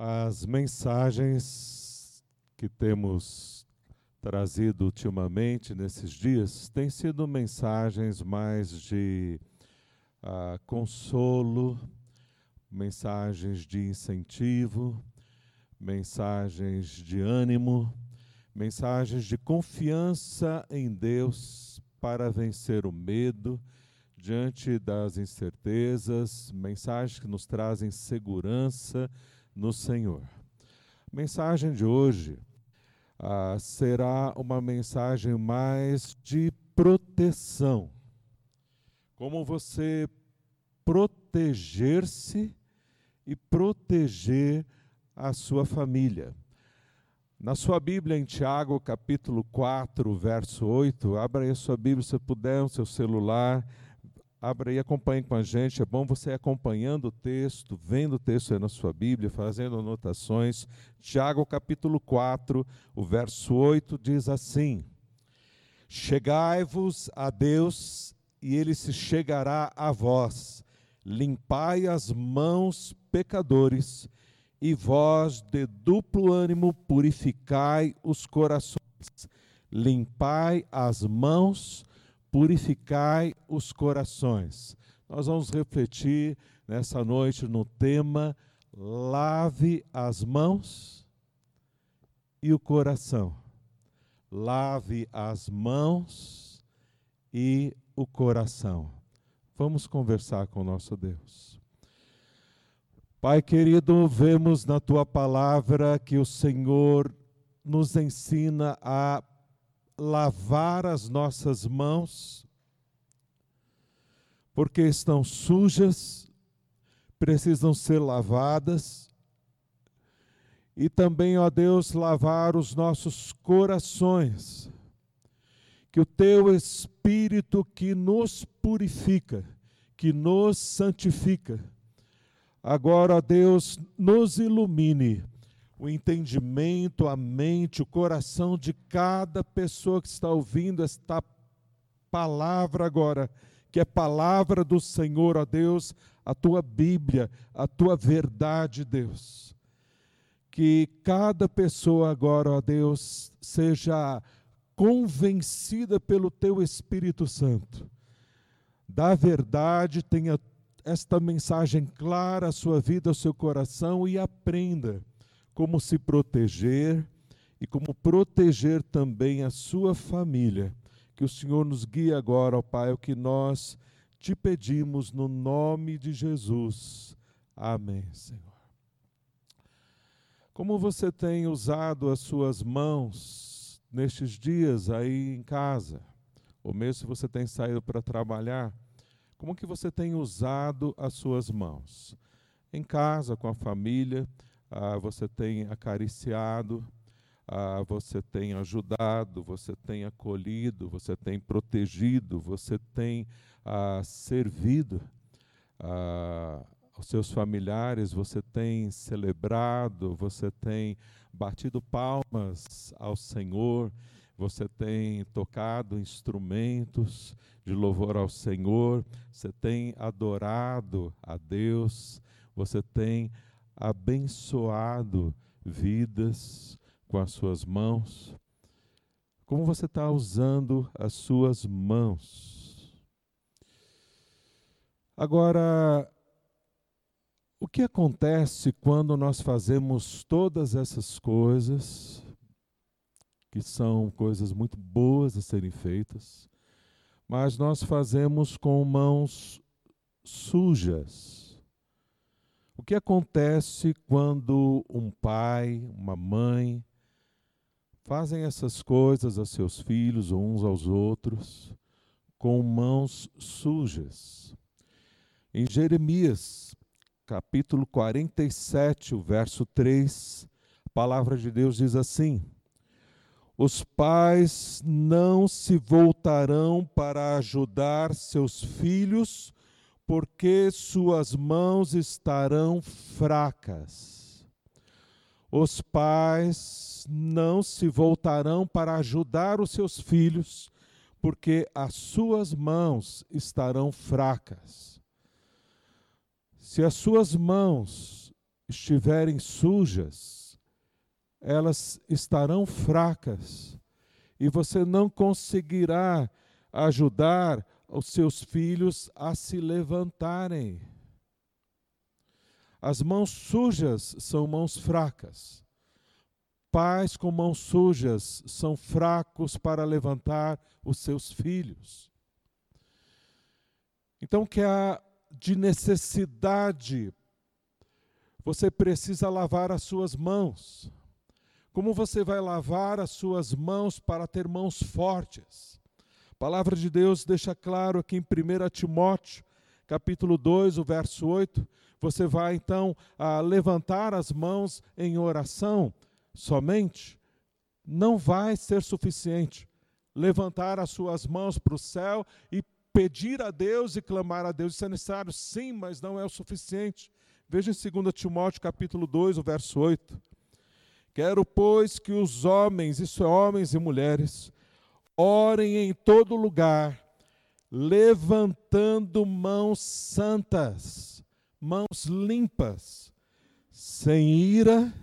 As mensagens que temos trazido ultimamente nesses dias têm sido mensagens mais de uh, consolo, mensagens de incentivo, mensagens de ânimo, mensagens de confiança em Deus para vencer o medo diante das incertezas, mensagens que nos trazem segurança no Senhor. A mensagem de hoje ah, será uma mensagem mais de proteção. Como você proteger-se e proteger a sua família. Na sua Bíblia, em Tiago, capítulo 4, verso 8, abra aí a sua Bíblia, se puder, o seu celular, abra e acompanhe com a gente. É bom você acompanhando o texto, vendo o texto aí na sua Bíblia, fazendo anotações. Tiago, capítulo 4, o verso 8 diz assim: Chegai-vos a Deus, e ele se chegará a vós. Limpai as mãos, pecadores, e vós de duplo ânimo purificai os corações, limpai as mãos, purificai os corações. Nós vamos refletir nessa noite no tema lave as mãos e o coração. Lave as mãos e o coração. Vamos conversar com o nosso Deus. Pai querido, vemos na tua palavra que o Senhor nos ensina a lavar as nossas mãos, porque estão sujas, precisam ser lavadas, e também, ó Deus, lavar os nossos corações, que o teu Espírito que nos purifica, que nos santifica, Agora, ó Deus, nos ilumine o entendimento, a mente, o coração de cada pessoa que está ouvindo esta palavra agora, que é palavra do Senhor, ó Deus, a tua Bíblia, a tua verdade, Deus. Que cada pessoa agora, ó Deus, seja convencida pelo teu Espírito Santo da verdade, tenha esta mensagem clara à sua vida, ao seu coração e aprenda como se proteger e como proteger também a sua família. Que o Senhor nos guie agora, ó Pai, o que nós te pedimos no nome de Jesus. Amém, Senhor. Como você tem usado as suas mãos nestes dias aí em casa? Ou mesmo se você tem saído para trabalhar? Como que você tem usado as suas mãos? Em casa, com a família, ah, você tem acariciado, ah, você tem ajudado, você tem acolhido, você tem protegido, você tem ah, servido ah, aos seus familiares, você tem celebrado, você tem batido palmas ao Senhor, você tem tocado instrumentos de louvor ao Senhor, você tem adorado a Deus, você tem abençoado vidas com as suas mãos. Como você está usando as suas mãos? Agora, o que acontece quando nós fazemos todas essas coisas que são coisas muito boas a serem feitas, mas nós fazemos com mãos sujas. O que acontece quando um pai, uma mãe, fazem essas coisas a seus filhos uns aos outros com mãos sujas? Em Jeremias, capítulo 47, o verso 3, a palavra de Deus diz assim: os pais não se voltarão para ajudar seus filhos, porque suas mãos estarão fracas. Os pais não se voltarão para ajudar os seus filhos, porque as suas mãos estarão fracas. Se as suas mãos estiverem sujas, elas estarão fracas e você não conseguirá ajudar os seus filhos a se levantarem. As mãos sujas são mãos fracas. Pais com mãos sujas são fracos para levantar os seus filhos. Então, que há de necessidade, você precisa lavar as suas mãos. Como você vai lavar as suas mãos para ter mãos fortes? A palavra de Deus deixa claro aqui em 1 Timóteo, capítulo 2, o verso 8, você vai então levantar as mãos em oração somente, não vai ser suficiente. Levantar as suas mãos para o céu e pedir a Deus e clamar a Deus, isso é necessário, sim, mas não é o suficiente. Veja em 2 Timóteo capítulo 2, o verso 8. Quero, pois, que os homens, isso é homens e mulheres, orem em todo lugar, levantando mãos santas, mãos limpas, sem ira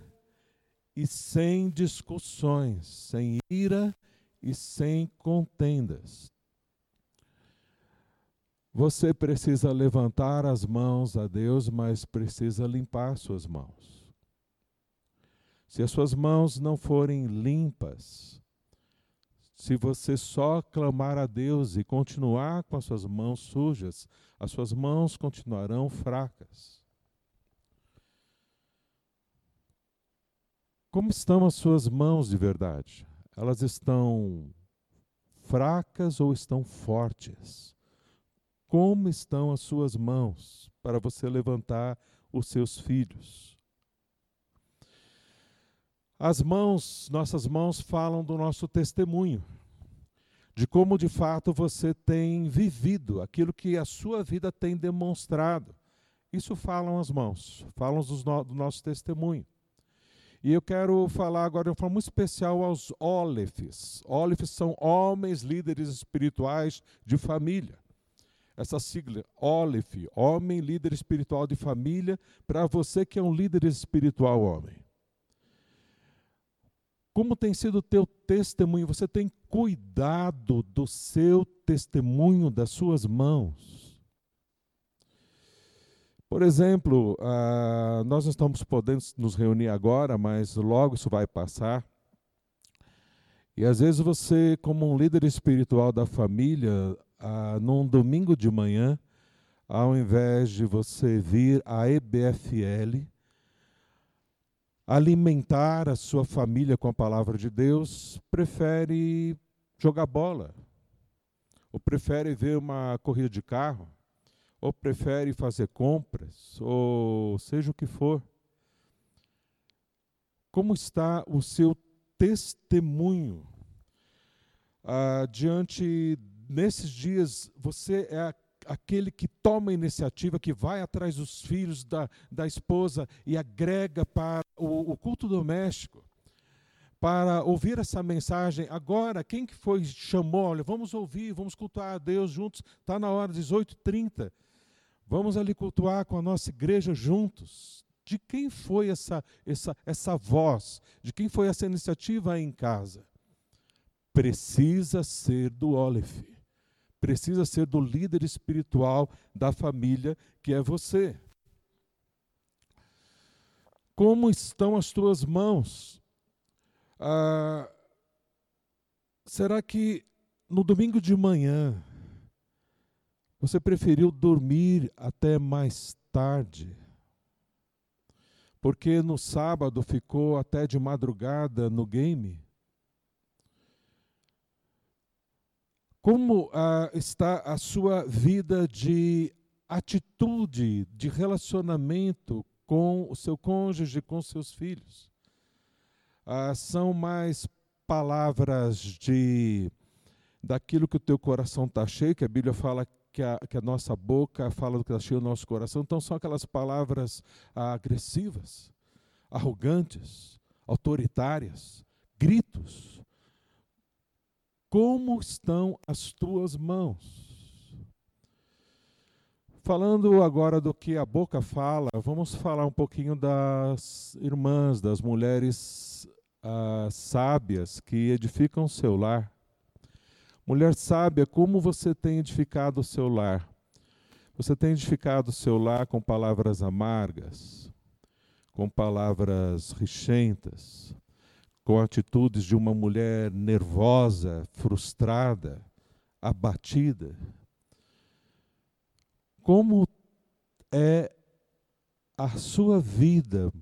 e sem discussões, sem ira e sem contendas. Você precisa levantar as mãos a Deus, mas precisa limpar suas mãos. Se as suas mãos não forem limpas, se você só clamar a Deus e continuar com as suas mãos sujas, as suas mãos continuarão fracas. Como estão as suas mãos de verdade? Elas estão fracas ou estão fortes? Como estão as suas mãos para você levantar os seus filhos? As mãos, nossas mãos falam do nosso testemunho de como de fato você tem vivido, aquilo que a sua vida tem demonstrado. Isso falam as mãos, falam do, do nosso testemunho. E eu quero falar agora de uma forma especial aos ólefes. Ólefes são homens líderes espirituais de família. Essa sigla, OLEF, Homem Líder Espiritual de Família, para você que é um líder espiritual homem. Como tem sido o teu testemunho? Você tem cuidado do seu testemunho, das suas mãos? Por exemplo, uh, nós não estamos podendo nos reunir agora, mas logo isso vai passar. E às vezes você, como um líder espiritual da família, uh, num domingo de manhã, ao invés de você vir à EBFL, alimentar a sua família com a palavra de Deus, prefere jogar bola, ou prefere ver uma corrida de carro, ou prefere fazer compras, ou seja o que for. Como está o seu testemunho ah, diante nesses dias? Você é aquele que toma a iniciativa, que vai atrás dos filhos da, da esposa e agrega para o, o culto doméstico, para ouvir essa mensagem. Agora, quem que foi chamou? Olha, vamos ouvir, vamos cultuar a Deus juntos. Está na hora, 18h30. Vamos ali cultuar com a nossa igreja juntos. De quem foi essa, essa, essa voz? De quem foi essa iniciativa aí em casa? Precisa ser do Olive precisa ser do líder espiritual da família, que é você. Como estão as tuas mãos? Ah, será que no domingo de manhã você preferiu dormir até mais tarde? Porque no sábado ficou até de madrugada no game? Como ah, está a sua vida de atitude, de relacionamento com o seu cônjuge, com seus filhos? Ah, são mais palavras de daquilo que o teu coração está cheio, que a Bíblia fala que a, que a nossa boca fala do que está cheio o nosso coração. Então são aquelas palavras ah, agressivas, arrogantes, autoritárias, gritos como estão as tuas mãos? Falando agora do que a boca fala, vamos falar um pouquinho das irmãs, das mulheres ah, sábias que edificam seu lar. Mulher sábia, como você tem edificado o seu lar? Você tem edificado o seu lar com palavras amargas, com palavras richentas, com atitudes de uma mulher nervosa, frustrada, abatida? Como é a sua vida,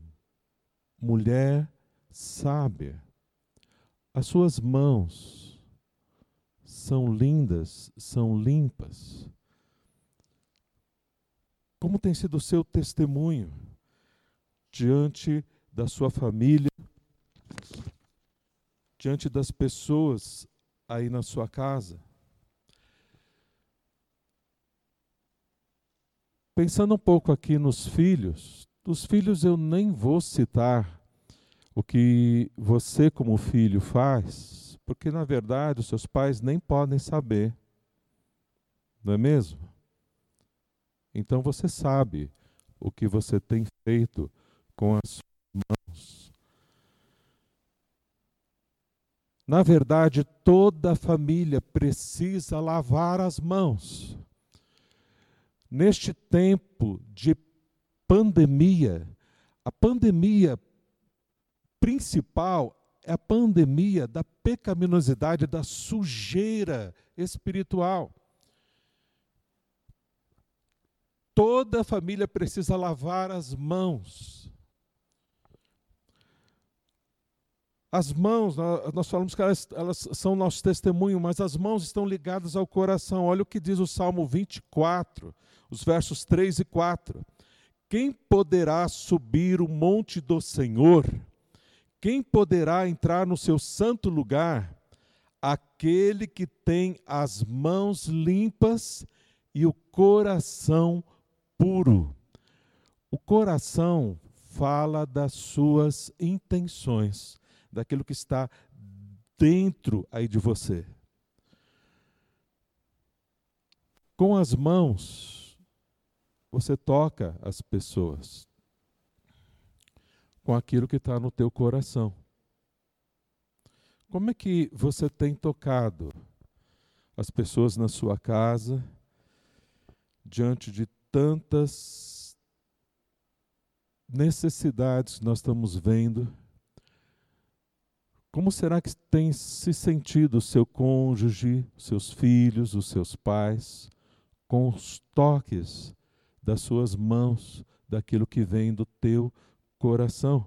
mulher sábia? As suas mãos são lindas, são limpas. Como tem sido o seu testemunho diante da sua família, diante das pessoas aí na sua casa? Pensando um pouco aqui nos filhos, dos filhos eu nem vou citar o que você, como filho, faz, porque na verdade os seus pais nem podem saber, não é mesmo? Então você sabe o que você tem feito com as suas mãos. Na verdade, toda família precisa lavar as mãos. Neste tempo de pandemia, a pandemia principal é a pandemia da pecaminosidade, da sujeira espiritual. Toda a família precisa lavar as mãos. As mãos, nós falamos que elas, elas, são nosso testemunho, mas as mãos estão ligadas ao coração. Olha o que diz o Salmo 24, os versos 3 e 4. Quem poderá subir o monte do Senhor? Quem poderá entrar no seu santo lugar? Aquele que tem as mãos limpas e o coração puro. O coração fala das suas intenções, daquilo que está dentro aí de você. Com as mãos, você toca as pessoas com aquilo que está no teu coração. Como é que você tem tocado as pessoas na sua casa diante de tantas necessidades que nós estamos vendo. Como será que tem se sentido o seu cônjuge, seus filhos, os seus pais, com os toques das suas mãos, daquilo que vem do teu coração?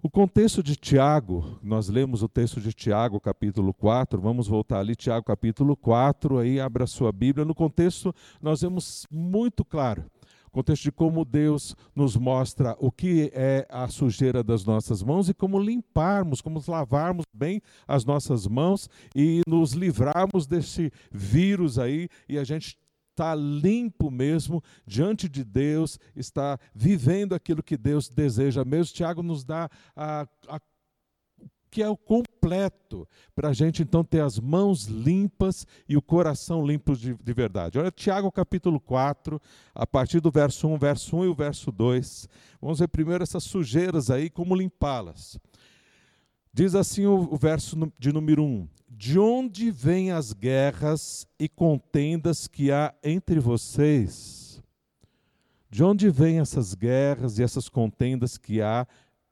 O contexto de Tiago, nós lemos o texto de Tiago, capítulo 4, vamos voltar ali, Tiago, capítulo 4, aí abra a sua Bíblia. No contexto, nós vemos muito claro contexto de como Deus nos mostra o que é a sujeira das nossas mãos e como limparmos, como lavarmos bem as nossas mãos e nos livrarmos desse vírus aí e a gente está limpo mesmo diante de Deus, está vivendo aquilo que Deus deseja mesmo. Tiago nos dá a, a que é o completo, para a gente então ter as mãos limpas e o coração limpo de, de, verdade. Olha, Tiago capítulo 4, a partir do verso 1, verso 1 e o verso 2. Vamos ver primeiro essas sujeiras aí, como limpá-las. Diz assim o, o verso de número 1: De onde vêm as guerras e contendas que há entre vocês? De onde vêm essas guerras e essas contendas que há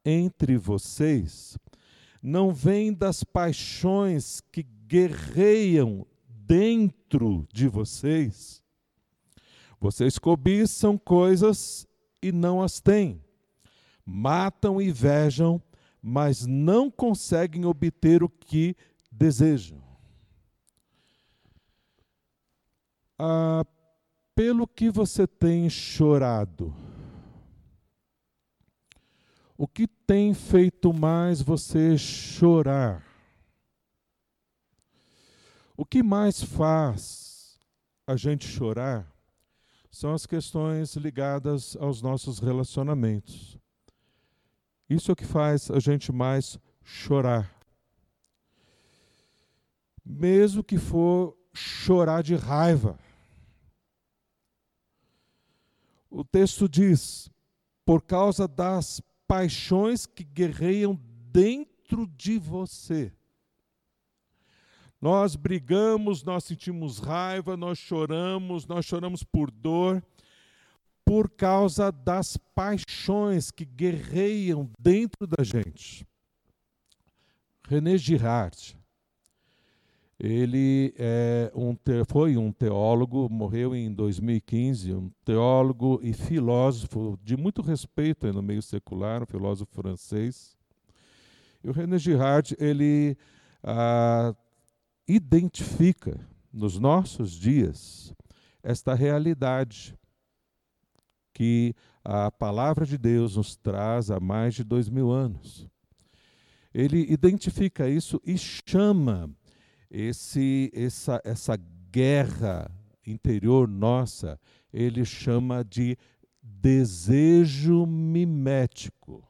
entre vocês? Não vêm das paixões que guerreiam dentro de vocês? Vocês cobiçam coisas e não as têm, matam e invejam mas não conseguem obter o que desejam. Ah, pelo que você tem chorado? O que tem feito mais você chorar? O que mais faz a gente chorar são as questões ligadas aos nossos relacionamentos. Isso é o que faz a gente mais chorar. Mesmo que for chorar de raiva. o texto diz: por causa das paixões que guerreiam dentro de você. Nós brigamos, nós sentimos raiva, nós choramos, nós choramos por dor, por causa das paixões que guerreiam dentro da gente. René Girard, ele é um, foi um teólogo, morreu em 2015, um teólogo e filósofo de muito respeito no meio secular, um filósofo francês. E o René Girard, ele ah, identifica nos nossos dias esta realidade que a palavra de Deus nos traz há mais de dois mil anos. Ele identifica isso e chama esse, essa, essa guerra interior nossa, ele chama de desejo mimético.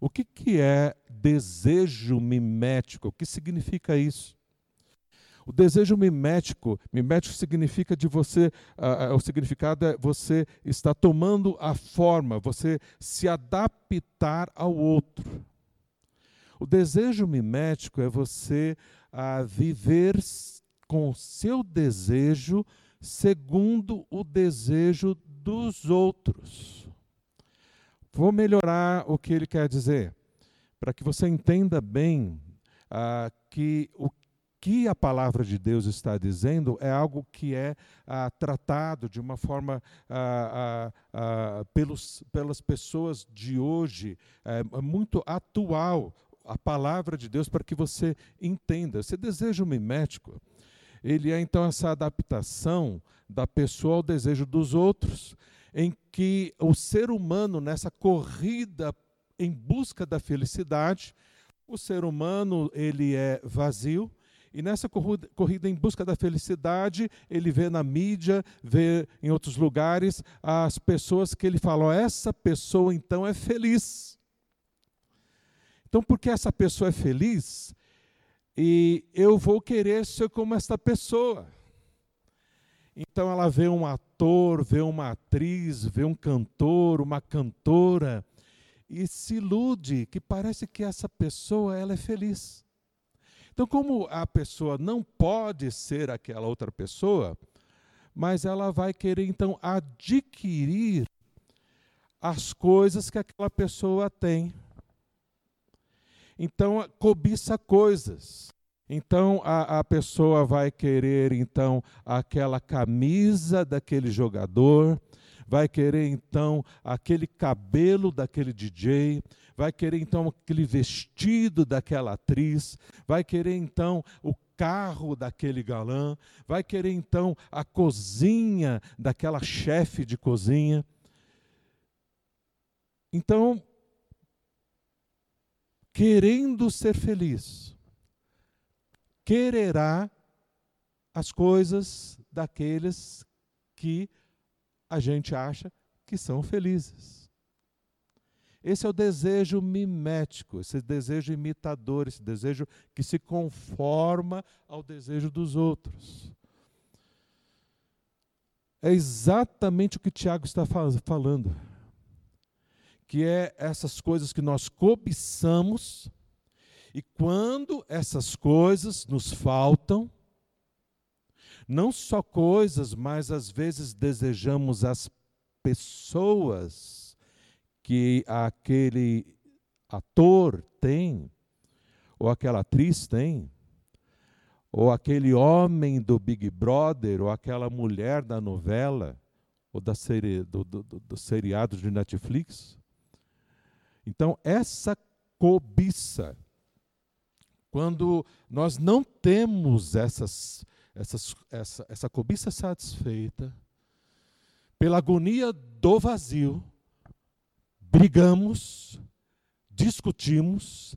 O que, que é desejo mimético? O que significa isso? O desejo mimético, mimético significa de você, uh, o significado é você está tomando a forma, você se adaptar ao outro. O desejo mimético é você uh, viver com seu desejo segundo o desejo dos outros. Vou melhorar o que ele quer dizer, para que você entenda bem uh, que o que a palavra de Deus está dizendo é algo que é ah, tratado de uma forma ah, ah, pelos, pelas pessoas de hoje, é, muito atual, a palavra de Deus para que você entenda. Esse desejo mimético, ele é então essa adaptação da pessoa ao desejo dos outros, em que o ser humano, nessa corrida em busca da felicidade, o ser humano ele é vazio, e nessa corrida em busca da felicidade, ele vê na mídia, vê em outros lugares as pessoas que ele fala: oh, essa pessoa então é feliz. Então, porque essa pessoa é feliz, e eu vou querer ser como essa pessoa. Então ela vê um ator, vê uma atriz, vê um cantor, uma cantora e se ilude que parece que essa pessoa ela é feliz. Então, como a pessoa não pode ser aquela outra pessoa, mas ela vai querer então adquirir as coisas que aquela pessoa tem. Então, cobiça coisas. Então a, a, pessoa vai querer então aquela camisa daquele jogador, vai querer então aquele cabelo daquele DJ, vai querer então aquele vestido daquela atriz, vai querer então o carro daquele galã, vai querer então a cozinha daquela chefe de cozinha. Então, querendo ser feliz, quererá as coisas daqueles que a gente acha que são felizes. Esse é o desejo mimético, esse desejo imitador, esse desejo que se conforma ao desejo dos outros. É exatamente o que Tiago está falando. Que é essas coisas que nós cobiçamos, e quando essas coisas nos faltam, não só coisas, mas às vezes desejamos as pessoas que aquele ator tem, ou aquela atriz tem, ou aquele homem do Big Brother, ou aquela mulher da novela, ou da série, do, do, do seriado de Netflix. Então, essa cobiça, quando nós não temos essas essas, essa, essa cobiça satisfeita, pela agonia do vazio, brigamos, discutimos,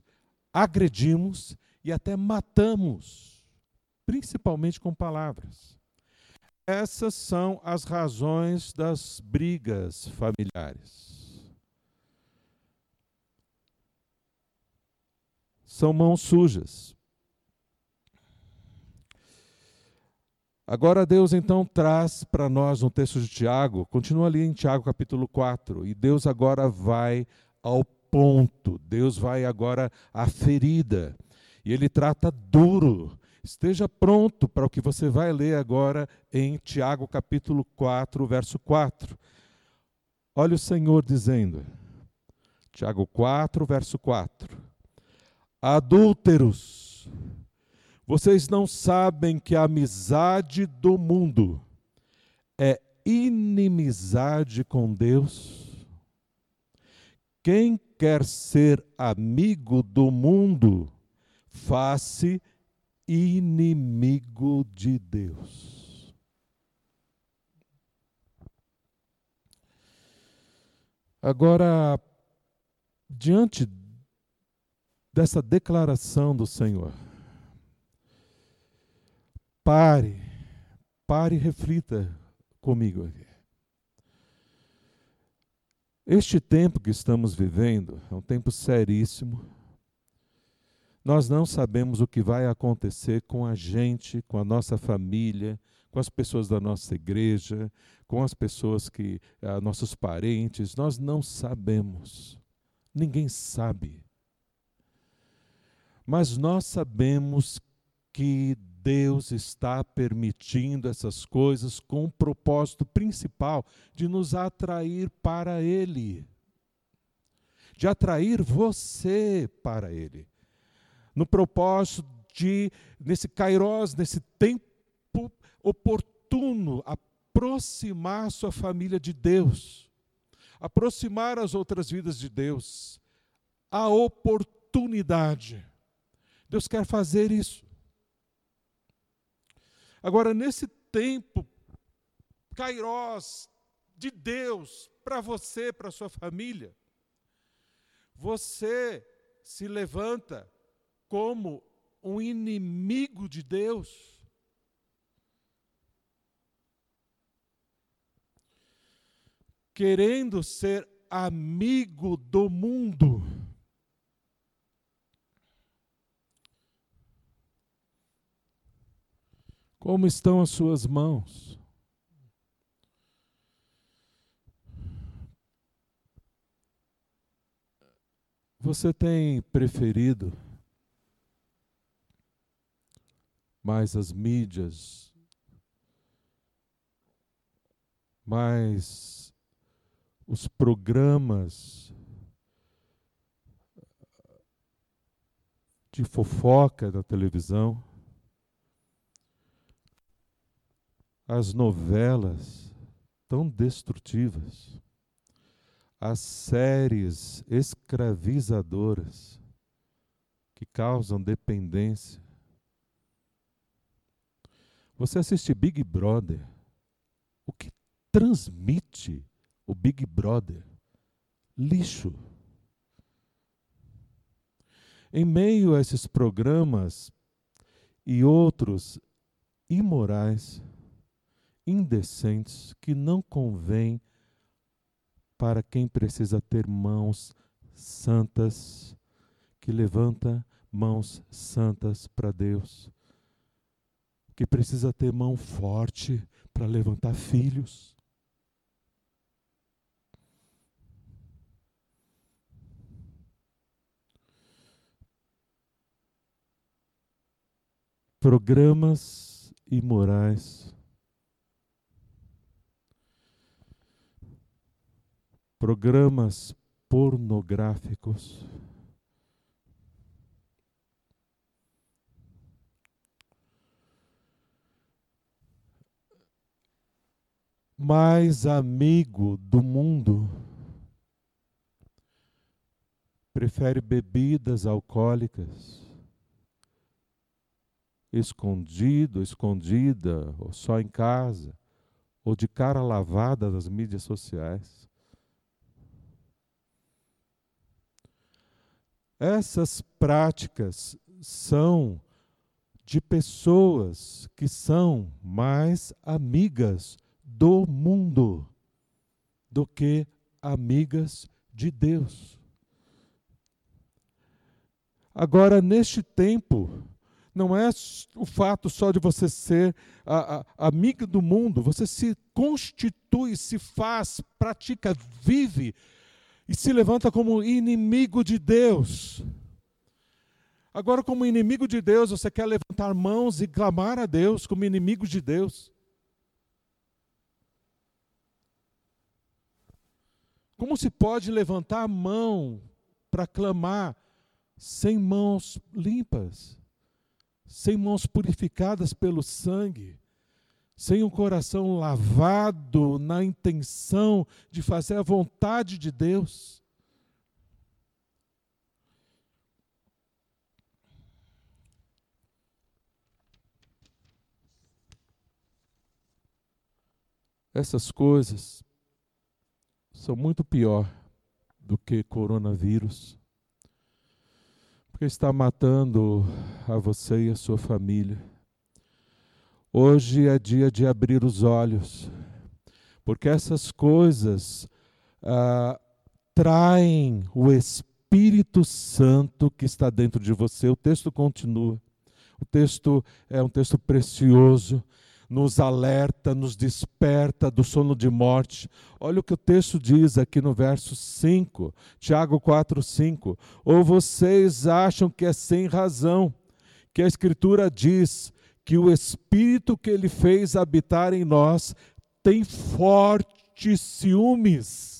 agredimos e até matamos, principalmente com palavras. Essas são as razões das brigas familiares. São mãos sujas. Agora Deus então traz para nós no texto de Tiago, continua ali em Tiago capítulo 4, e Deus agora vai ao ponto, Deus vai agora à ferida, e ele trata duro. Esteja pronto para o que você vai ler agora em Tiago capítulo 4, verso 4. Olha o Senhor dizendo, Tiago 4, verso 4: Adúlteros, vocês não sabem que a amizade do mundo é inimizade com Deus? Quem quer ser amigo do mundo, faz-se inimigo de Deus. Agora, diante dessa declaração do Senhor, Pare, pare e reflita comigo aqui. Este tempo que estamos vivendo é um tempo seríssimo. Nós não sabemos o que vai acontecer com a gente, com a nossa família, com as pessoas da nossa igreja, com as pessoas que, ah, nossos parentes, nós não sabemos. Ninguém sabe. Mas nós sabemos que Deus está permitindo essas coisas com o propósito principal de nos atrair para Ele, de atrair você para Ele, no propósito de, nesse kairós, nesse tempo oportuno, aproximar sua família de Deus, aproximar as outras vidas de Deus, a oportunidade. Deus quer fazer isso. Agora, nesse tempo, Kairós, de Deus, para você, para sua família, você se levanta como um inimigo de Deus. Querendo ser amigo do mundo. Como estão as suas mãos? Você tem preferido mais as mídias, mais os programas de fofoca da televisão? As novelas tão destrutivas, as séries escravizadoras que causam dependência. Você assiste Big Brother, o que transmite o Big Brother? Lixo. Em meio a esses programas e outros imorais, indecentes que não convém para quem precisa ter mãos santas, que levanta mãos santas para Deus, que precisa ter mão forte para levantar filhos. Programas imorais programas pornográficos. Mais amigo do mundo, prefere bebidas alcoólicas, escondido, escondida, ou só em casa, ou de cara lavada nas mídias sociais. Essas práticas são de pessoas que são mais amigas do mundo do que amigas de Deus. Agora, neste tempo, não é o fato só de você ser a, a, amiga do mundo, você se constitui, se faz, pratica, vive e se levanta como inimigo de Deus. Agora, como inimigo de Deus, você quer levantar mãos e clamar a Deus como inimigo de Deus. Como se pode levantar a mão para clamar sem mãos limpas? sem mãos purificadas pelo sangue, sem um coração lavado na intenção de fazer a vontade de Deus. Essas coisas são muito pior do que coronavírus porque está matando a você e a sua família. Hoje é dia de abrir os olhos, porque essas coisas ah, traem o Espírito Santo que está dentro de você. O texto continua. O texto é um texto precioso nos alerta, nos desperta do sono de morte. Olha o que o texto diz aqui no verso 5, Tiago 4, 5. Ou vocês acham que é sem razão, que a Escritura diz que o Espírito que ele fez habitar em nós tem fortes ciúmes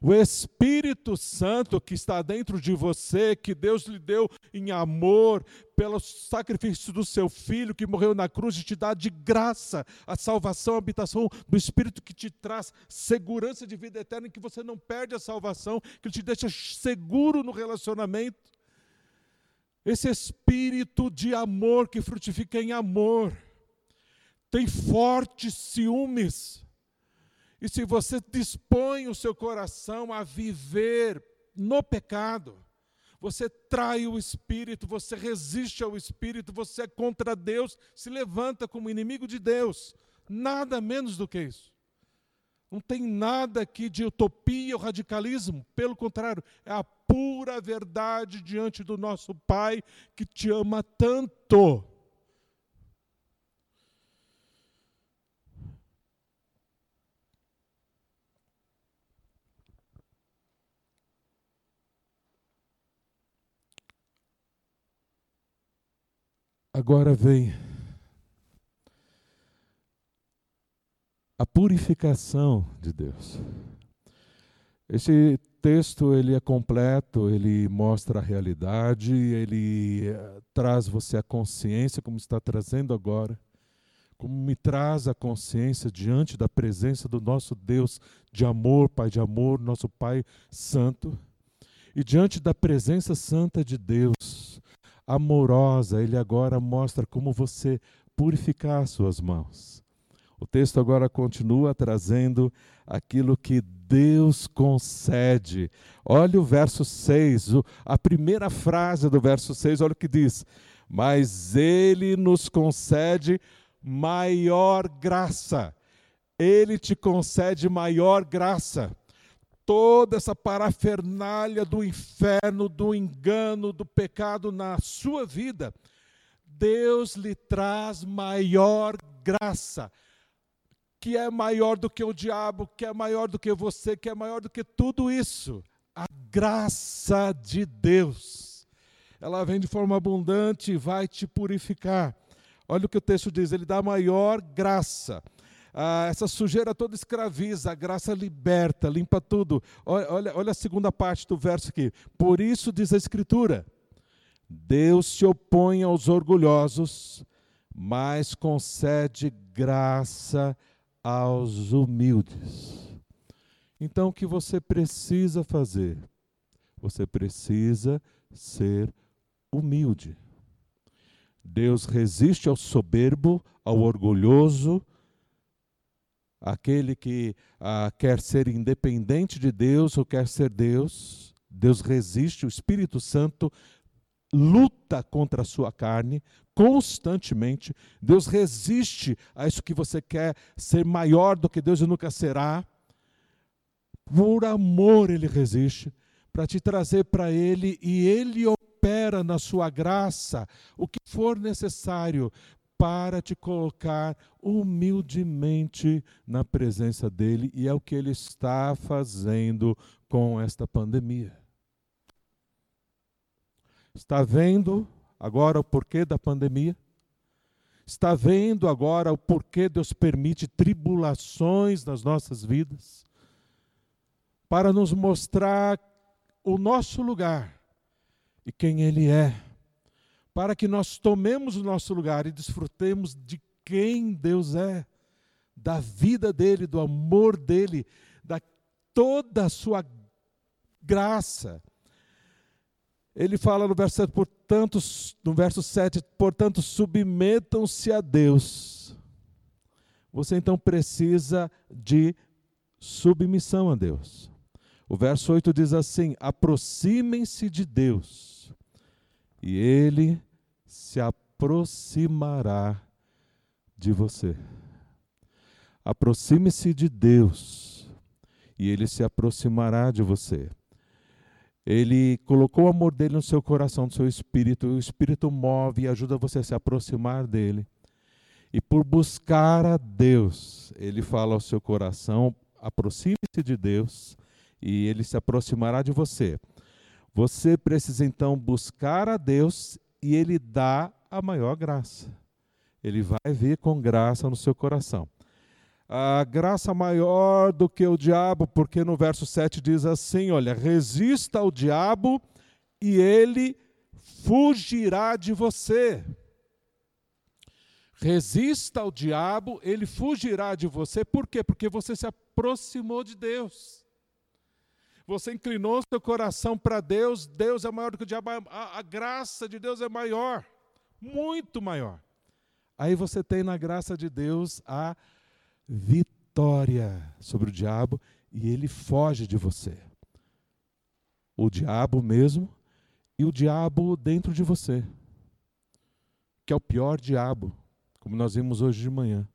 o Espírito Santo que está dentro de você, que Deus lhe deu em amor, pelo sacrifício do seu filho que morreu na cruz e te dá de graça a salvação, a habitação do Espírito que te traz segurança de vida eterna, que você não perde a salvação, que te deixa seguro no relacionamento. Esse espírito de amor que frutifica em amor, tem fortes ciúmes e se você dispõe o seu coração a viver no pecado, você trai o espírito, você resiste ao espírito, você é contra Deus, se levanta como inimigo de Deus. Nada menos do que isso. Não tem nada aqui de utopia ou radicalismo, pelo contrário, é a pura verdade diante do nosso Pai que te ama tanto. Agora vem a purificação de Deus. Esse texto ele é completo, ele mostra a realidade, ele eh, traz você a consciência como está trazendo agora, como me traz a consciência diante da presença do nosso Deus de amor, Pai de amor, nosso Pai santo, e diante da presença santa de Deus, amorosa, ele agora mostra como você purificar as suas mãos. O texto agora continua trazendo aquilo que Deus concede. Olha o verso 6, a primeira frase do verso 6, olha o que diz: Mas Ele nos concede maior graça. Ele te concede maior graça toda essa parafernália do inferno, do engano, do pecado na sua vida, Deus lhe traz maior graça, que é maior do que o diabo, que é maior do que você, que é maior do que tudo isso. A graça de Deus. Ela vem de forma abundante e vai te purificar. Olha o que o texto diz: ele dá maior graça ah, essa sujeira toda escraviza, a graça liberta, limpa tudo. Olha, olha a segunda parte do verso aqui. Por isso diz a Escritura: Deus se opõe aos orgulhosos, mas concede graça aos humildes. Então, o que você precisa fazer? Você precisa ser humilde. Deus resiste ao soberbo, ao orgulhoso, aquele que ah, quer ser independente de Deus ou quer ser Deus, Deus resiste, o Espírito Santo luta contra a sua carne constantemente. Deus resiste a isso que você quer ser maior do que Deus e nunca será. Por amor ele resiste para te trazer para ele e ele espera na sua graça o que for necessário para te colocar humildemente na presença dele, e é o que ele está fazendo com esta pandemia. Está vendo agora o porquê da pandemia? Está vendo agora o porquê Deus permite tribulações nas nossas vidas? Para nos mostrar o nosso lugar e quem Ele é para que nós tomemos o nosso lugar e desfrutemos de quem Deus é, da vida dele, do amor dele, da toda a sua graça. Ele fala no verso 7, portanto, no verso 7, portanto, submetam-se a Deus. Você então precisa de submissão a Deus. O verso 8 diz assim: aproximem-se de Deus, e Ele se aproximará de você. Aproxime-se de Deus e ele se aproximará de você. Ele colocou o amor dele no seu coração, no seu espírito, o espírito move e ajuda você a se aproximar dele. E por buscar a Deus, ele fala ao seu coração: aproxime-se de Deus e ele se aproximará de você. Você precisa então buscar a Deus e ele dá a maior graça. Ele vai vir com graça no seu coração. A graça maior do que o diabo, porque no verso 7 diz assim: olha, resista ao diabo e ele fugirá de você. Resista ao diabo, ele fugirá de você. Por quê? Porque você se aproximou de Deus você inclinou seu coração para Deus, Deus é maior do que o diabo, a, a graça de Deus é maior, muito maior. Aí você tem na graça de Deus a vitória sobre o diabo e ele foge de você. O diabo mesmo e o diabo dentro de você, que é o pior diabo, como nós vimos hoje de manhã.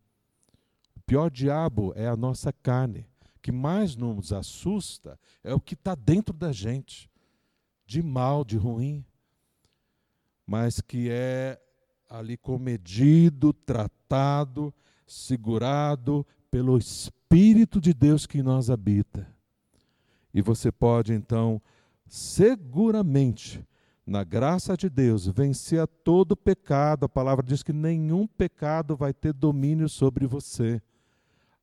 O pior diabo é a nossa carne que mais nos assusta é o que está dentro da gente, de mal, de ruim, mas que é ali comedido, tratado, segurado pelo Espírito de Deus que em nós habita. E você pode então, seguramente, na graça de Deus, vencer a todo pecado. A palavra diz que nenhum pecado vai ter domínio sobre você.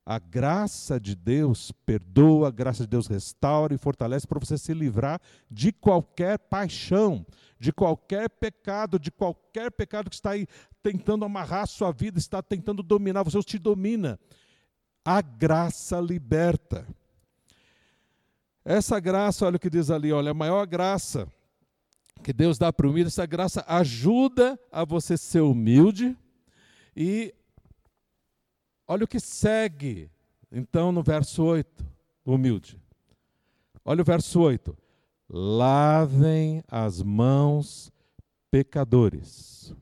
A graça de Deus perdoa, a graça de Deus restaura e fortalece para você se livrar de qualquer paixão, de qualquer pecado, de qualquer pecado que está aí tentando amarrar a sua vida, está tentando dominar, você te domina. A graça liberta. Essa graça, olha o que diz ali, olha, a maior graça que Deus dá para o humilde, essa graça ajuda a você ser humilde e Olha o que segue, então, no verso 8, humilde. Olha o verso 8. Lavem as mãos, pecadores.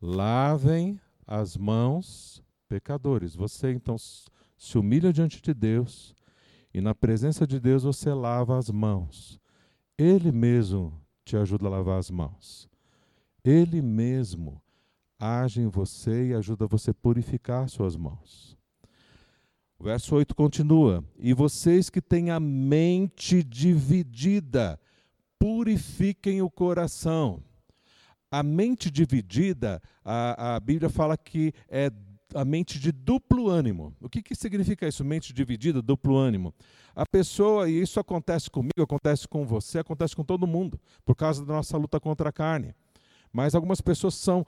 Lavem as mãos, pecadores. Você então se humilha diante de Deus e na presença de Deus você lava as mãos. Ele mesmo te ajuda a lavar as mãos. Ele mesmo age em você e ajuda você a purificar suas mãos. O verso 8 continua: E vocês que têm a mente dividida, purifiquem o coração. A mente dividida, a, a Bíblia fala que é a mente de duplo ânimo. O que, que significa isso? Mente dividida, duplo ânimo. A pessoa, e isso acontece comigo, acontece com você, acontece com todo mundo, por causa da nossa luta contra a carne. Mas algumas pessoas são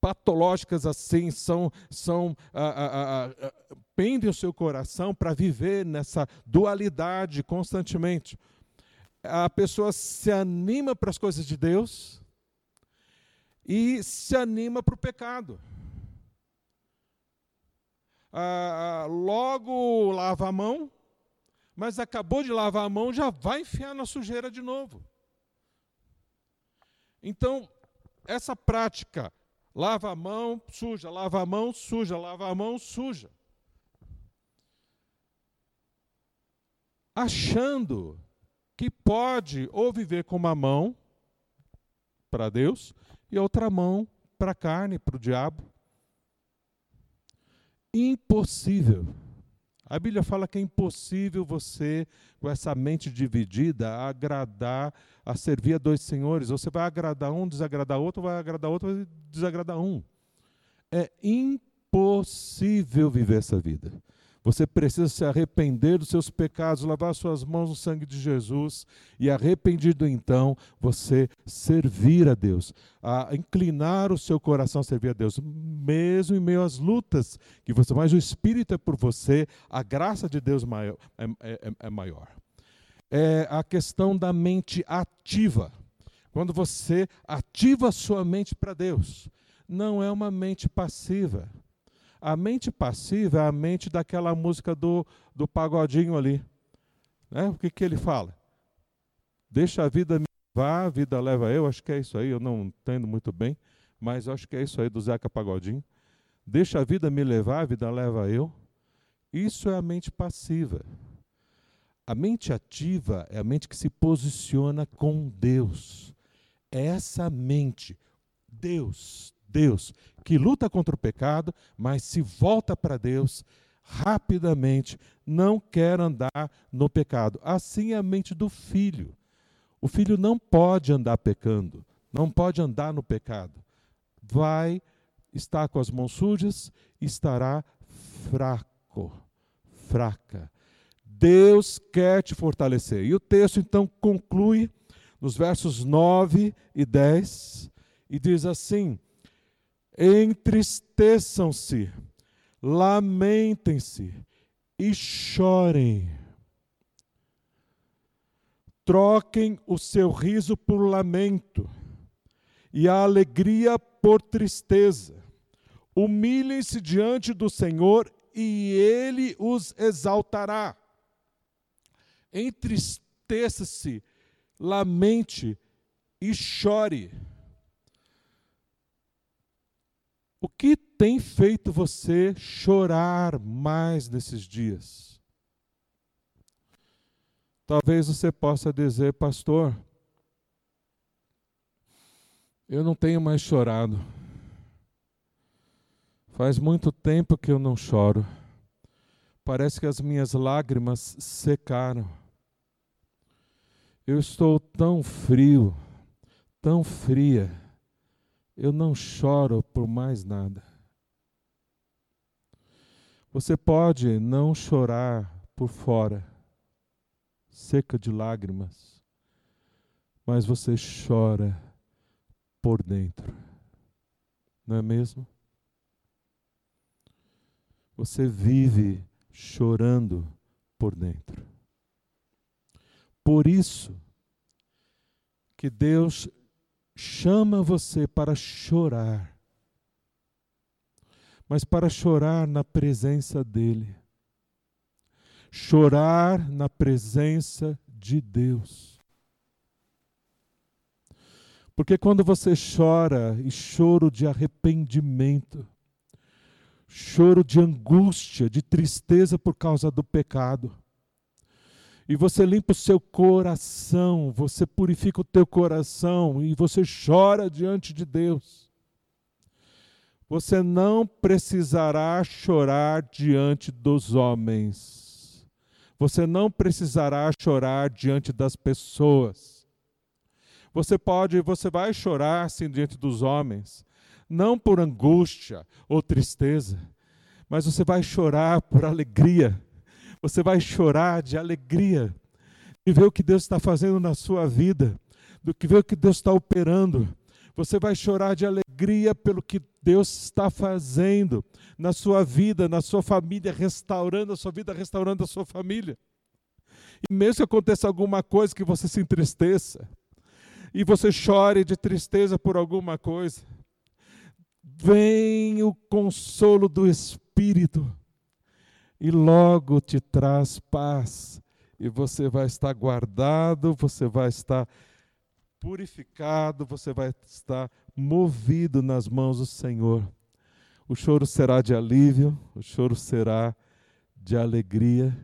patológicas assim, são, são ah, ah, ah, pendem o seu coração para viver nessa dualidade constantemente. A pessoa se anima para as coisas de Deus e se anima para o pecado. Ah, logo lava a mão, mas acabou de lavar a mão, já vai enfiar na sujeira de novo. Então, essa prática Lava a mão, suja, lava a mão, suja, lava a mão, suja. Achando que pode ou viver com uma mão para Deus e outra mão para a carne, para o diabo. Impossível. A Bíblia fala que é impossível você, com essa mente dividida, agradar, a servir a dois senhores. Você vai agradar um, desagradar outro, vai agradar outro, desagradar um. É impossível viver essa vida. Você precisa se arrepender dos seus pecados, lavar suas mãos no sangue de Jesus e arrependido então, você servir a Deus, a inclinar o seu coração a servir a Deus, mesmo em meio às lutas que você, mas o Espírito é por você, a graça de Deus maior, é, é, é maior. É a questão da mente ativa. Quando você ativa a sua mente para Deus, não é uma mente passiva a mente passiva é a mente daquela música do, do pagodinho ali. Né? O que, que ele fala? Deixa a vida me levar, a vida leva eu. Acho que é isso aí, eu não entendo muito bem, mas acho que é isso aí do Zeca Pagodinho. Deixa a vida me levar, a vida leva eu. Isso é a mente passiva. A mente ativa é a mente que se posiciona com Deus. É essa mente, Deus, Deus, que luta contra o pecado, mas se volta para Deus rapidamente, não quer andar no pecado. Assim é a mente do filho. O filho não pode andar pecando, não pode andar no pecado. Vai estar com as mãos sujas, estará fraco, fraca. Deus quer te fortalecer. E o texto então conclui nos versos 9 e 10 e diz assim: entristeçam-se, lamentem-se e chorem. Troquem o seu riso por lamento e a alegria por tristeza. Humilhem-se diante do Senhor e ele os exaltará. Entristeça-se, lamente e chore. O que tem feito você chorar mais nesses dias? Talvez você possa dizer, pastor, eu não tenho mais chorado. Faz muito tempo que eu não choro. Parece que as minhas lágrimas secaram. Eu estou tão frio, tão fria eu não choro por mais nada. Você pode não chorar por fora, seca de lágrimas, mas você chora por dentro. Não é mesmo? Você vive chorando por dentro. Por isso que Deus chama você para chorar, mas para chorar na presença dEle, chorar na presença de Deus. Porque quando você chora e choro de arrependimento, choro de angústia, de tristeza por causa do pecado, e você limpa o seu coração, você purifica o teu coração e você chora diante de Deus. Você não precisará chorar diante dos homens. Você não precisará chorar diante das pessoas. Você pode, você vai chorar sim diante dos homens, não por angústia ou tristeza, mas você vai chorar por alegria você vai chorar de alegria de ver o que Deus está fazendo na sua vida, do que ver o que Deus está operando. Você vai chorar de alegria pelo que Deus está fazendo na sua vida, na sua família, restaurando a sua vida, restaurando a sua família. E mesmo que aconteça alguma coisa que você se entristeça, e você chore de tristeza por alguma coisa, vem o consolo do Espírito e logo te traz paz, e você vai estar guardado, você vai estar purificado, você vai estar movido nas mãos do Senhor. O choro será de alívio, o choro será de alegria,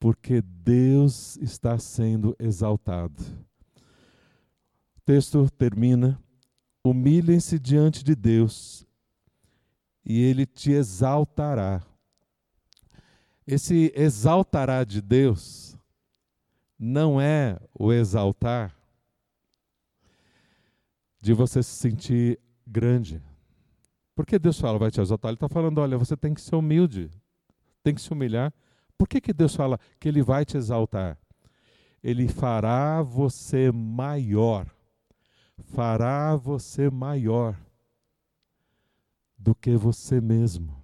porque Deus está sendo exaltado. O texto termina Humilhem-se diante de Deus e ele te exaltará. Esse exaltará de Deus não é o exaltar de você se sentir grande. Por que Deus fala, vai te exaltar? Ele está falando, olha, você tem que ser humilde, tem que se humilhar. Por que, que Deus fala que Ele vai te exaltar? Ele fará você maior, fará você maior do que você mesmo,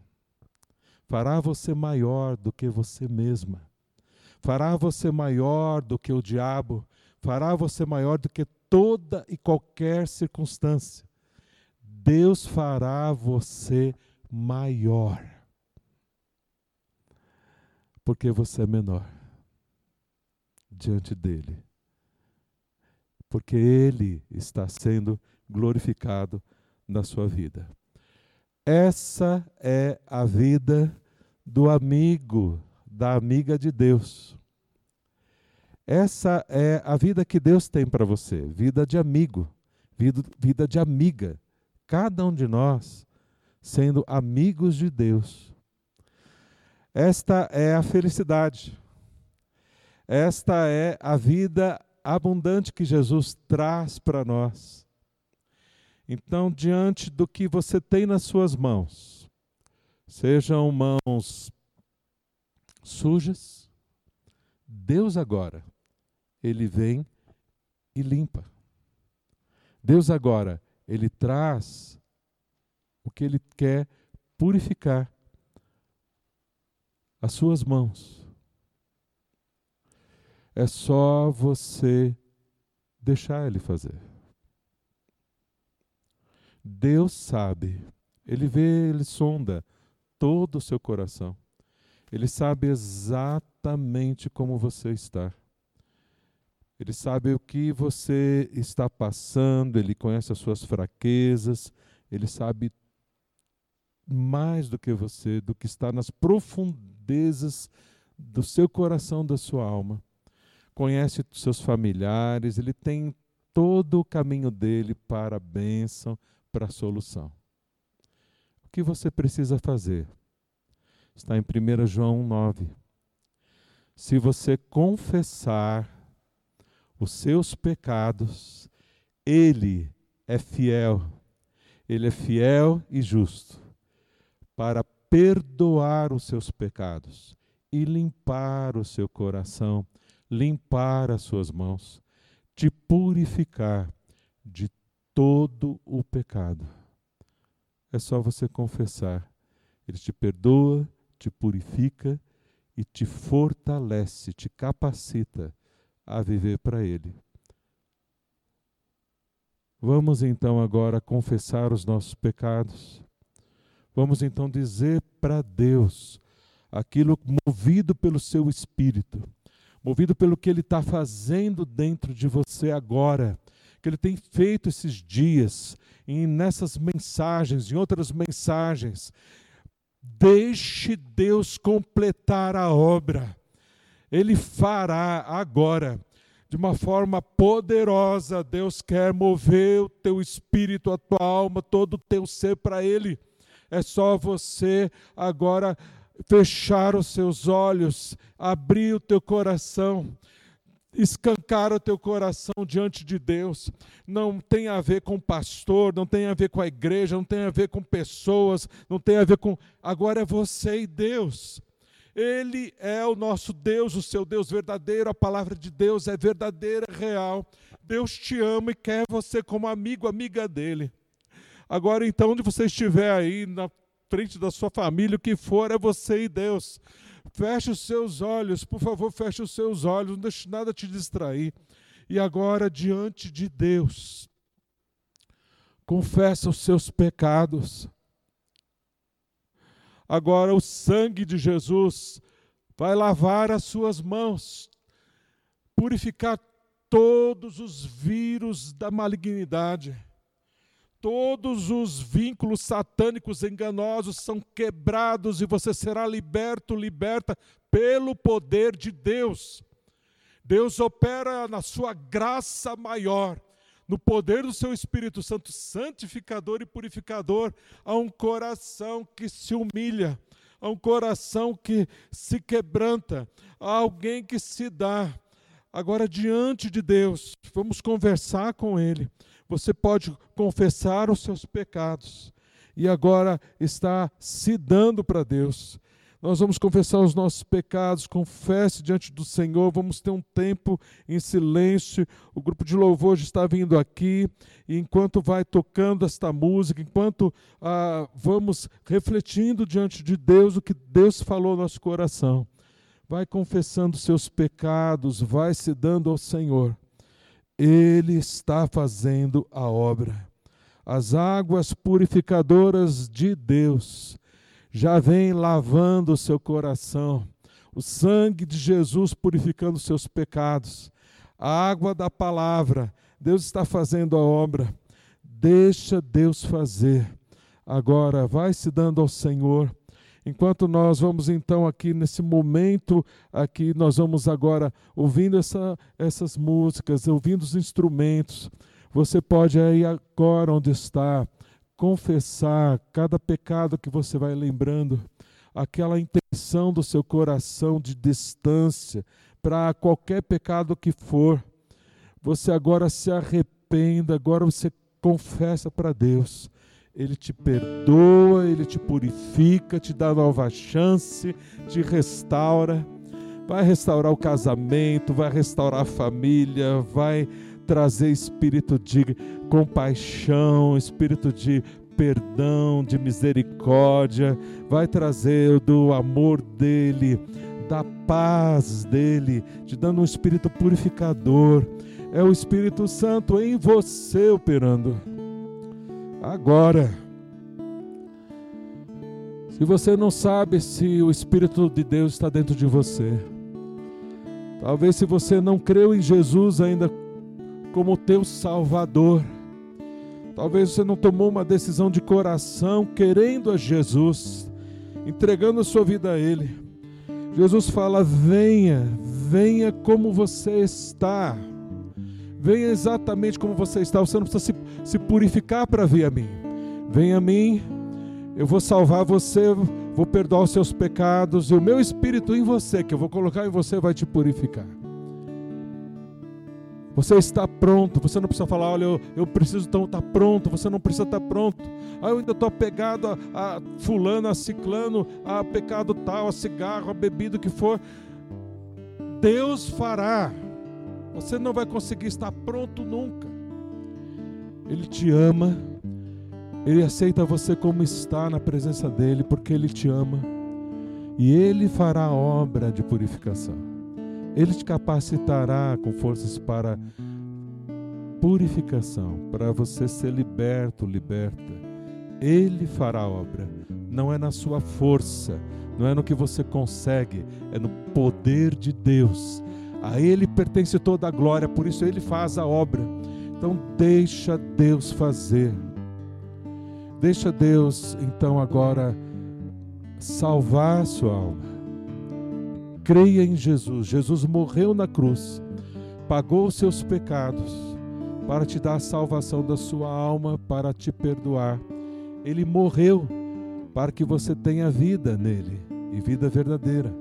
fará você maior do que você mesma, fará você maior do que o diabo, fará você maior do que toda e qualquer circunstância. Deus fará você maior. Porque você é menor diante dele. Porque ele está sendo glorificado na sua vida. Essa é a vida do amigo, da amiga de Deus. Essa é a vida que Deus tem para você, vida de amigo, vida, vida de amiga. Cada um de nós sendo amigos de Deus. Esta é a felicidade. Esta é a vida abundante que Jesus traz para nós. Então, diante do que você tem nas suas mãos, sejam mãos sujas, Deus agora ele vem e limpa. Deus agora, ele traz o que ele quer purificar as suas mãos. É só você deixar ele fazer. Deus sabe, ele vê, ele sonda todo o seu coração. Ele sabe exatamente como você está. Ele sabe o que você está passando, ele conhece as suas fraquezas, ele sabe mais do que você, do que está nas profundezas do seu coração, da sua alma. Conhece seus familiares, ele tem todo o caminho dele para a bênção, para a solução. Que você precisa fazer? Está em 1 João 9. Se você confessar os seus pecados, Ele é fiel, Ele é fiel e justo para perdoar os seus pecados e limpar o seu coração, limpar as suas mãos, te purificar de todo o pecado. É só você confessar. Ele te perdoa, te purifica e te fortalece, te capacita a viver para Ele. Vamos então agora confessar os nossos pecados. Vamos então dizer para Deus aquilo movido pelo seu Espírito, movido pelo que Ele está fazendo dentro de você agora, que Ele tem feito esses dias, e nessas mensagens, em outras mensagens. Deixe Deus completar a obra. Ele fará agora, de uma forma poderosa. Deus quer mover o teu espírito, a tua alma, todo o teu ser para Ele. É só você agora fechar os seus olhos, abrir o teu coração, escancar o teu coração diante de Deus. Não tem a ver com pastor, não tem a ver com a igreja, não tem a ver com pessoas, não tem a ver com. Agora é você e Deus. Ele é o nosso Deus, o seu Deus verdadeiro, a palavra de Deus é verdadeira, real. Deus te ama e quer você como amigo, amiga dele. Agora, então, onde você estiver aí, na frente da sua família, o que for, é você e Deus. Feche os seus olhos, por favor, feche os seus olhos, não deixe nada te distrair. E agora, diante de Deus, confessa os seus pecados Agora o sangue de Jesus vai lavar as suas mãos, purificar todos os vírus da malignidade. Todos os vínculos satânicos enganosos são quebrados e você será liberto, liberta pelo poder de Deus. Deus opera na sua graça maior, no poder do seu Espírito Santo, santificador e purificador, a um coração que se humilha, a um coração que se quebranta, a alguém que se dá. Agora, diante de Deus, vamos conversar com Ele. Você pode confessar os seus pecados e agora está se dando para Deus. Nós vamos confessar os nossos pecados, confesse diante do Senhor, vamos ter um tempo em silêncio. O grupo de louvor já está vindo aqui, e enquanto vai tocando esta música, enquanto ah, vamos refletindo diante de Deus o que Deus falou no nosso coração, vai confessando seus pecados, vai se dando ao Senhor. Ele está fazendo a obra. As águas purificadoras de Deus já vem lavando o seu coração. O sangue de Jesus purificando seus pecados. A água da palavra. Deus está fazendo a obra. Deixa Deus fazer. Agora, vai se dando ao Senhor. Enquanto nós vamos então aqui nesse momento aqui, nós vamos agora ouvindo essa, essas músicas, ouvindo os instrumentos. Você pode aí agora onde está, confessar cada pecado que você vai lembrando, aquela intenção do seu coração de distância para qualquer pecado que for. Você agora se arrependa, agora você confessa para Deus. Ele te perdoa, ele te purifica, te dá nova chance, te restaura. Vai restaurar o casamento, vai restaurar a família, vai trazer espírito de compaixão, espírito de perdão, de misericórdia, vai trazer do amor dele, da paz dele, te dando um espírito purificador. É o Espírito Santo em você operando. Agora, se você não sabe se o Espírito de Deus está dentro de você, talvez se você não creu em Jesus ainda como teu Salvador. Talvez você não tomou uma decisão de coração querendo a Jesus, entregando a sua vida a Ele. Jesus fala: venha, venha como você está. Venha exatamente como você está. Você não precisa se, se purificar para vir a mim. Venha a mim, eu vou salvar você, vou perdoar os seus pecados, e o meu espírito em você, que eu vou colocar em você, vai te purificar. Você está pronto, você não precisa falar, olha, eu, eu preciso então estar pronto, você não precisa estar pronto. Ah, eu ainda estou apegado a, a fulano, a ciclano, a pecado tal, a cigarro, a bebida, o que for. Deus fará. Você não vai conseguir estar pronto nunca. Ele te ama, Ele aceita você como está na presença dEle, porque Ele te ama. E Ele fará a obra de purificação. Ele te capacitará com forças para purificação, para você ser liberto, liberta. Ele fará a obra. Não é na sua força, não é no que você consegue, é no poder de Deus. A Ele pertence toda a glória, por isso Ele faz a obra. Então deixa Deus fazer. Deixa Deus então agora salvar a sua alma creia em Jesus. Jesus morreu na cruz, pagou os seus pecados para te dar a salvação da sua alma, para te perdoar. Ele morreu para que você tenha vida nele e vida verdadeira.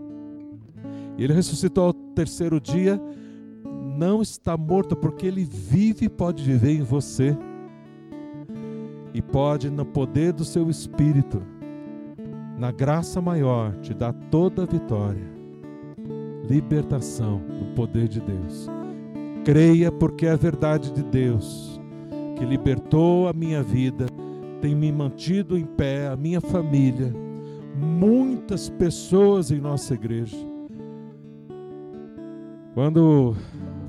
Ele ressuscitou ao terceiro dia, não está morto, porque ele vive e pode viver em você. E pode, no poder do seu espírito, na graça maior, te dar toda a vitória libertação no poder de Deus. Creia, porque é a verdade de Deus que libertou a minha vida, tem me mantido em pé, a minha família, muitas pessoas em nossa igreja. Quando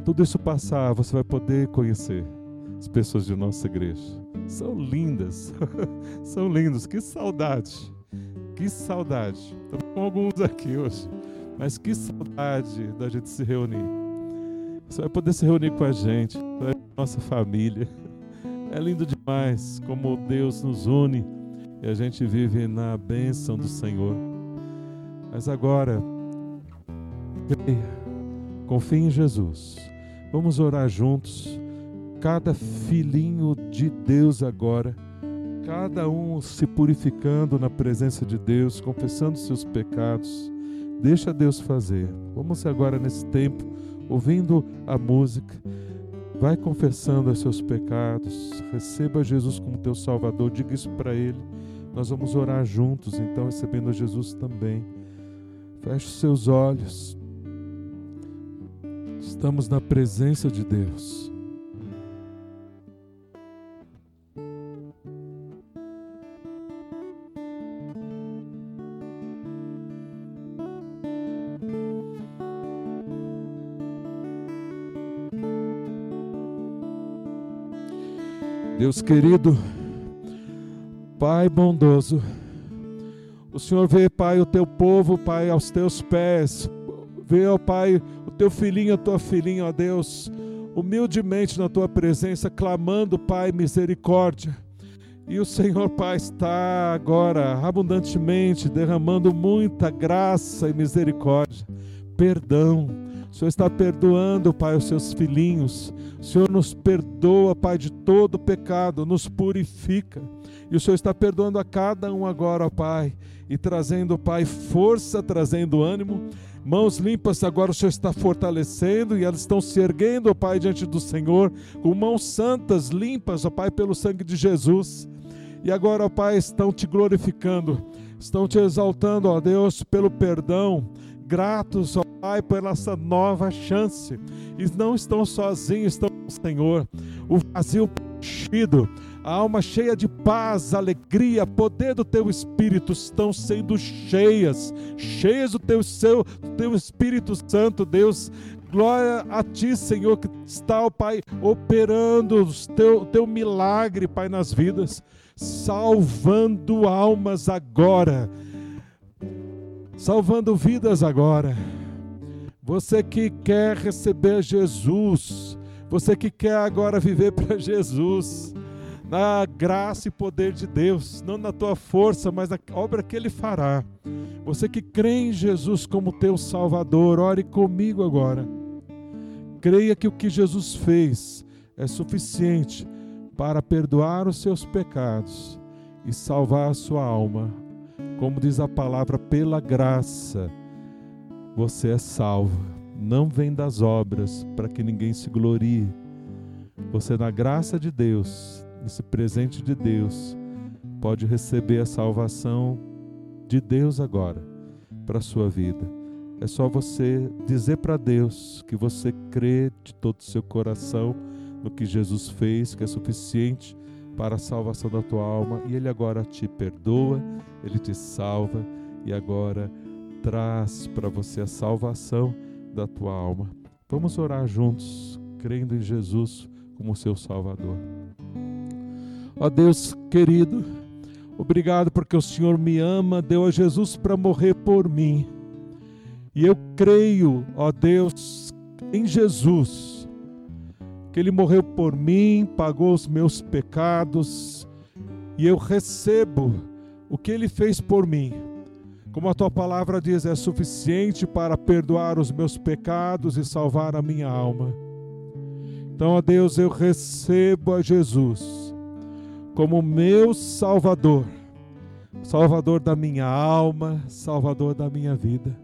tudo isso passar, você vai poder conhecer as pessoas de nossa igreja. São lindas, são lindos. Que saudade, que saudade. Estamos com alguns aqui hoje. Mas que saudade da gente se reunir. Você vai poder se reunir com a gente, com a nossa família. É lindo demais como Deus nos une e a gente vive na bênção do Senhor. Mas agora, creia, confie em Jesus. Vamos orar juntos. cada filhinho de Deus agora, cada um se purificando na presença de Deus, confessando seus pecados. Deixa Deus fazer. Vamos agora nesse tempo, ouvindo a música. Vai confessando os seus pecados, receba Jesus como teu Salvador, diga isso para Ele. Nós vamos orar juntos, então, recebendo Jesus também. Feche os seus olhos. Estamos na presença de Deus. Deus querido, Pai bondoso, o Senhor vê, Pai, o teu povo, Pai, aos teus pés. Vê, ó Pai, o teu filhinho, a tua filhinha, ó Deus, humildemente na tua presença, clamando, Pai, misericórdia. E o Senhor, Pai, está agora abundantemente derramando muita graça e misericórdia, perdão o Senhor está perdoando, Pai, os seus filhinhos. O Senhor nos perdoa, Pai, de todo pecado, nos purifica. E o Senhor está perdoando a cada um agora, Pai, e trazendo, Pai, força, trazendo ânimo. Mãos limpas, agora o Senhor está fortalecendo e elas estão se erguendo, ó Pai, diante do Senhor, com mãos santas, limpas, ó Pai, pelo sangue de Jesus. E agora, ó Pai, estão te glorificando, estão te exaltando, ó Deus, pelo perdão, gratos, ó Pai, por essa nova chance. E não estão sozinhos, estão com o Senhor. O vazio preenchido, a alma cheia de paz, alegria, poder do teu Espírito estão sendo cheias, cheias do teu, seu, do teu Espírito Santo, Deus. Glória a Ti, Senhor, que está, ó Pai, operando o teu, teu milagre, Pai, nas vidas, salvando almas agora salvando vidas agora. Você que quer receber Jesus, você que quer agora viver para Jesus, na graça e poder de Deus, não na tua força, mas na obra que Ele fará. Você que crê em Jesus como teu Salvador, ore comigo agora. Creia que o que Jesus fez é suficiente para perdoar os seus pecados e salvar a sua alma como diz a palavra, pela graça você é salvo. Não vem das obras para que ninguém se glorie. Você, na graça de Deus, nesse presente de Deus, pode receber a salvação de Deus agora para a sua vida. É só você dizer para Deus que você crê de todo o seu coração no que Jesus fez, que é suficiente para a salvação da tua alma e Ele agora te perdoa, Ele te salva e agora traz para você a salvação da tua alma. Vamos orar juntos, crendo em Jesus como seu Salvador. Ó Deus querido, obrigado porque o Senhor me ama, deu a Jesus para morrer por mim. E eu creio, ó Deus, em Jesus que Ele morreu por mim, pagou os meus pecados, e eu recebo o que Ele fez por mim. Como a tua palavra diz, é suficiente para perdoar os meus pecados e salvar a minha alma. Então, ó Deus, eu recebo a Jesus como meu Salvador, Salvador da minha alma, Salvador da minha vida.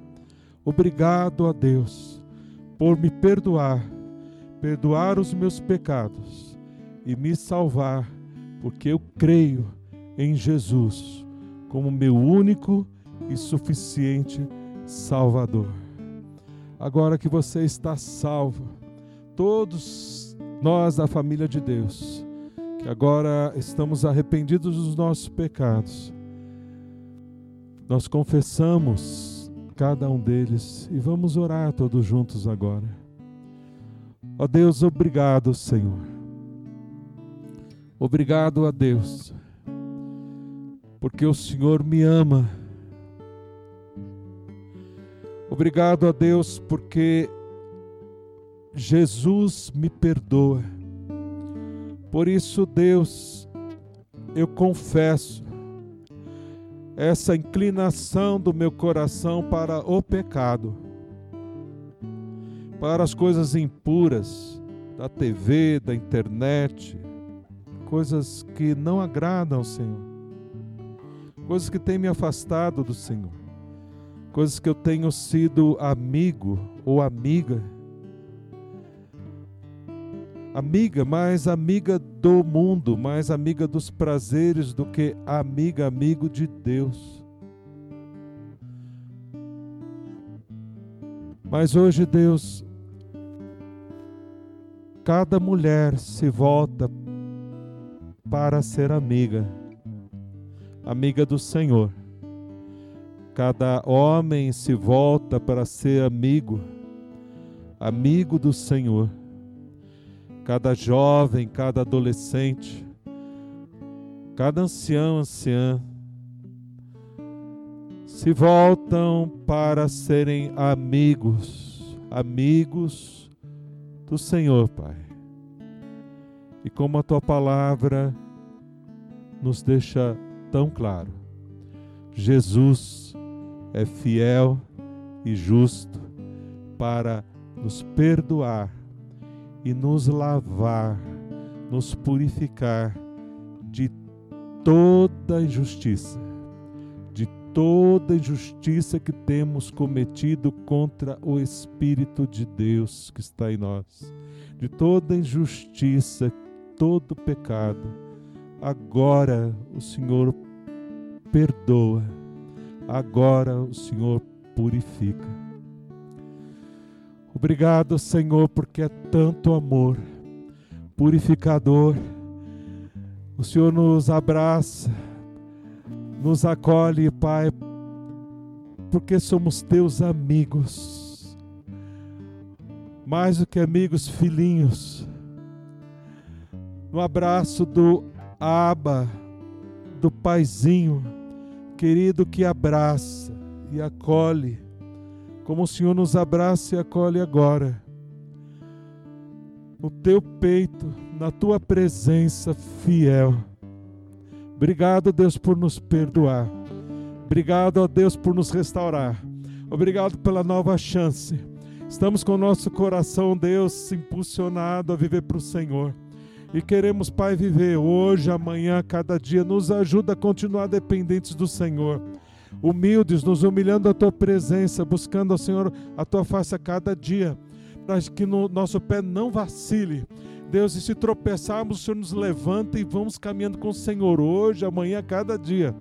Obrigado a Deus por me perdoar perdoar os meus pecados e me salvar, porque eu creio em Jesus como meu único e suficiente Salvador. Agora que você está salvo, todos nós da família de Deus, agora estamos arrependidos dos nossos pecados, nós confessamos cada um deles e vamos orar todos juntos agora. Ó Deus, obrigado, Senhor. Obrigado a Deus, porque o Senhor me ama. Obrigado a Deus, porque Jesus me perdoa. Por isso, Deus, eu confesso essa inclinação do meu coração para o pecado para as coisas impuras, da TV, da internet, coisas que não agradam ao Senhor, coisas que têm me afastado do Senhor, coisas que eu tenho sido amigo ou amiga. Amiga, mais amiga do mundo, mais amiga dos prazeres do que amiga, amigo de Deus. Mas hoje, Deus, cada mulher se volta para ser amiga, amiga do Senhor. Cada homem se volta para ser amigo, amigo do Senhor. Cada jovem, cada adolescente, cada ancião, anciã, se voltam para serem amigos, amigos do Senhor, Pai. E como a tua palavra nos deixa tão claro, Jesus é fiel e justo para nos perdoar e nos lavar, nos purificar de toda injustiça toda injustiça que temos cometido contra o Espírito de Deus que está em nós, de toda injustiça, todo pecado. Agora o Senhor perdoa, agora o Senhor purifica. Obrigado, Senhor, porque é tanto amor purificador. O Senhor nos abraça nos acolhe, Pai, porque somos teus amigos. Mais do que amigos, filhinhos. No abraço do Aba, do Paizinho, querido que abraça e acolhe, como o Senhor nos abraça e acolhe agora. No teu peito, na tua presença fiel Obrigado, Deus, por nos perdoar. Obrigado, ó Deus, por nos restaurar. Obrigado pela nova chance. Estamos com o nosso coração, Deus, impulsionado a viver para o Senhor. E queremos, Pai, viver hoje, amanhã, cada dia. Nos ajuda a continuar dependentes do Senhor. Humildes, nos humilhando à tua presença, buscando ao Senhor a tua face a cada dia, para que no nosso pé não vacile, Deus, e se tropeçarmos, o Senhor nos levanta e vamos caminhando com o Senhor hoje, amanhã, cada dia.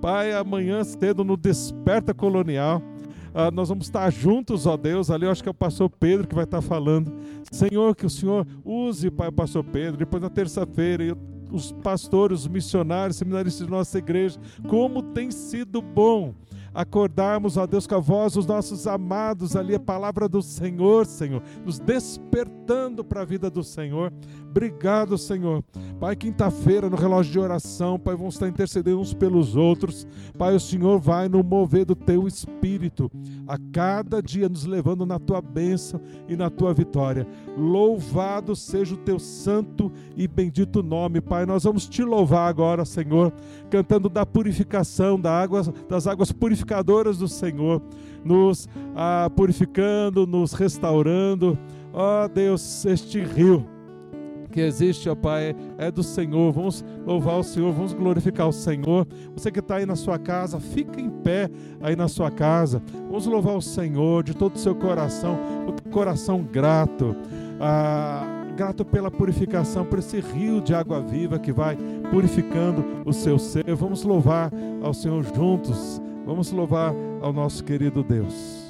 Pai, amanhã cedo no Desperta Colonial. Uh, nós vamos estar juntos, ó Deus. Ali eu acho que é o pastor Pedro que vai estar falando. Senhor, que o Senhor use, Pai, o pastor Pedro. Depois na terça-feira, os pastores, os missionários, seminaristas de nossa igreja. Como tem sido bom acordarmos, ó Deus, com a voz dos nossos amados ali, a palavra do Senhor, Senhor, nos despertando para a vida do Senhor. Obrigado, Senhor. Pai, quinta-feira, no relógio de oração, Pai, vamos estar intercedendo uns pelos outros. Pai, o Senhor vai no mover do teu espírito, a cada dia nos levando na tua bênção e na tua vitória. Louvado seja o teu santo e bendito nome, Pai. Nós vamos te louvar agora, Senhor, cantando da purificação, da água, das águas purificadoras do Senhor, nos ah, purificando, nos restaurando. Ó oh, Deus, este rio que existe, ó Pai, é do Senhor. Vamos louvar o Senhor, vamos glorificar o Senhor. Você que está aí na sua casa, fica em pé aí na sua casa. Vamos louvar o Senhor de todo o seu coração, o coração grato. Ah, grato pela purificação, por esse rio de água viva que vai purificando o seu ser. Vamos louvar ao Senhor juntos. Vamos louvar ao nosso querido Deus.